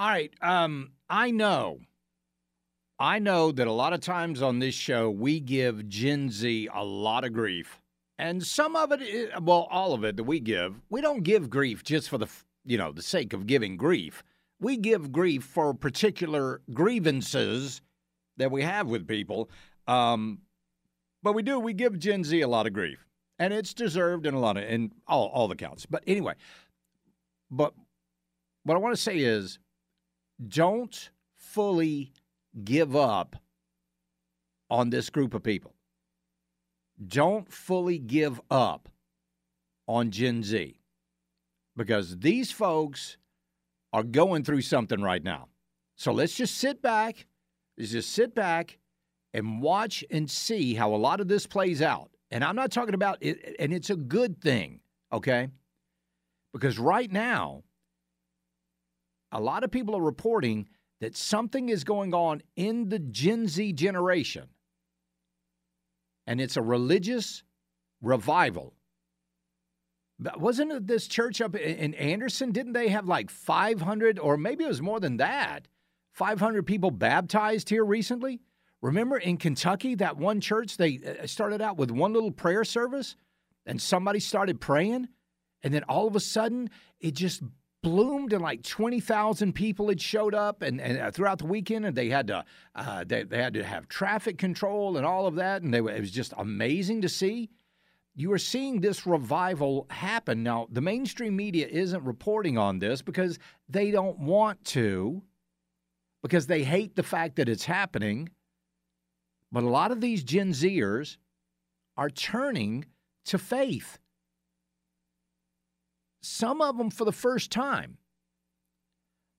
All right. Um, I know. I know that a lot of times on this show, we give Gen Z a lot of grief. And some of it, is, well, all of it that we give, we don't give grief just for the, you know, the sake of giving grief. We give grief for particular grievances that we have with people. Um, but we do, we give Gen Z a lot of grief and it's deserved in a lot of in all all the counts. But anyway, but what I want to say is, don't fully give up on this group of people. Don't fully give up on Gen Z because these folks are going through something right now. So let's just sit back, let's just sit back and watch and see how a lot of this plays out. And I'm not talking about it, and it's a good thing, okay? Because right now, a lot of people are reporting that something is going on in the Gen Z generation, and it's a religious revival. Wasn't it this church up in Anderson? Didn't they have like 500, or maybe it was more than that, 500 people baptized here recently? Remember in Kentucky, that one church, they uh, started out with one little prayer service and somebody started praying. And then all of a sudden, it just bloomed and like 20,000 people had showed up and, and uh, throughout the weekend and they had to uh, they, they had to have traffic control and all of that and they, it was just amazing to see. You are seeing this revival happen. Now the mainstream media isn't reporting on this because they don't want to because they hate the fact that it's happening. But a lot of these Gen Zers are turning to faith. Some of them for the first time.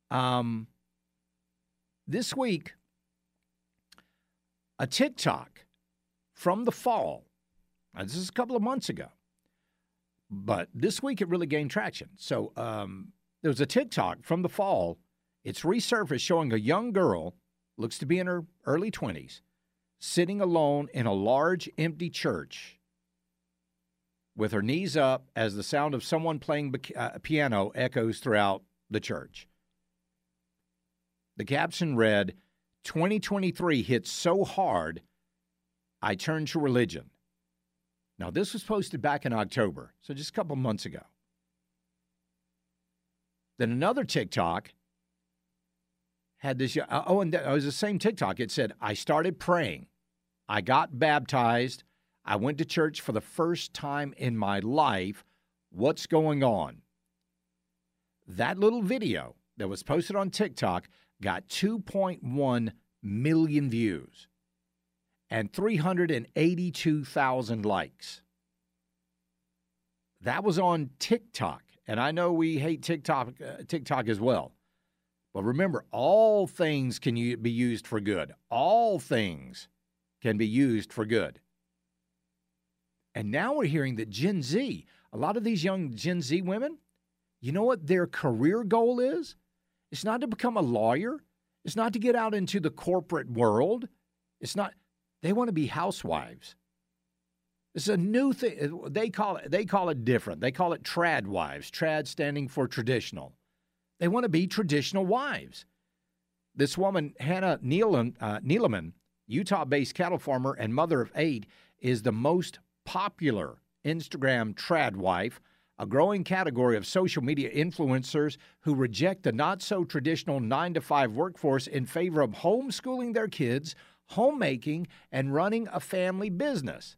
Um, this week, a TikTok from the fall. Now, this is a couple of months ago, but this week it really gained traction. So um, there was a TikTok from the fall. It's resurfaced showing a young girl, looks to be in her early 20s, sitting alone in a large empty church with her knees up as the sound of someone playing uh, piano echoes throughout the church. The caption read 2023 hit so hard, I turned to religion. Now, this was posted back in October, so just a couple months ago. Then another TikTok had this. Uh, oh, and it was the same TikTok. It said, I started praying. I got baptized. I went to church for the first time in my life. What's going on? That little video that was posted on TikTok got 2.1 million views and 382,000 likes. That was on TikTok. And I know we hate TikTok, uh, TikTok as well. But remember, all things can be used for good. All things can be used for good. And now we're hearing that Gen Z, a lot of these young Gen Z women, you know what their career goal is? It's not to become a lawyer. It's not to get out into the corporate world. It's not, they want to be housewives. It's a new thing. They call it, they call it different. They call it trad wives, trad standing for traditional. They want to be traditional wives. This woman, Hannah Neeleman, uh, Utah based cattle farmer and mother of eight, is the most popular Instagram trad wife a growing category of social media influencers who reject the not so traditional 9 to 5 workforce in favor of homeschooling their kids, homemaking, and running a family business.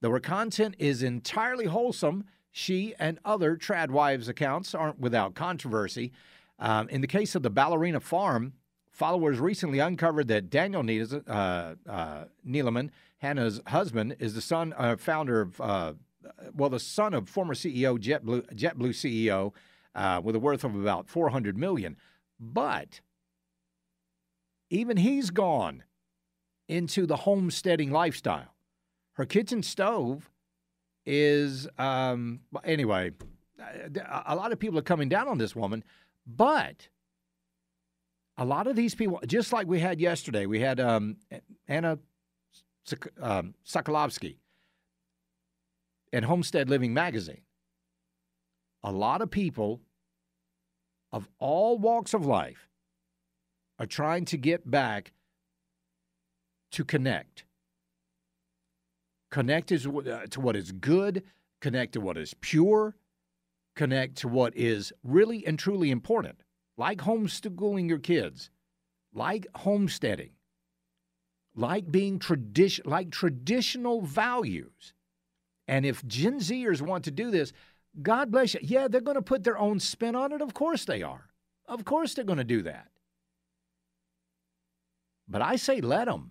Though her content is entirely wholesome, she and other trad wives accounts aren't without controversy. Um, in the case of the ballerina farm, followers recently uncovered that Daniel uh, uh, Neeleman, Hannah's husband, is the son, uh, founder of, uh, well, the son of former CEO JetBlue, JetBlue CEO, uh, with a worth of about 400 million. But even he's gone into the homesteading lifestyle. Her kitchen stove is, um, anyway, a lot of people are coming down on this woman, but a lot of these people, just like we had yesterday, we had um, Anna um, Sokolovsky Homestead Living magazine. A lot of people of all walks of life are trying to get back to connect. Connect is, uh, to what is good, connect to what is pure, connect to what is really and truly important, like homeschooling your kids, like homesteading, like being tradition, like traditional values. And if Gen Zers want to do this, God bless you. Yeah, they're going to put their own spin on it. Of course they are. Of course they're going to do that. But I say let them.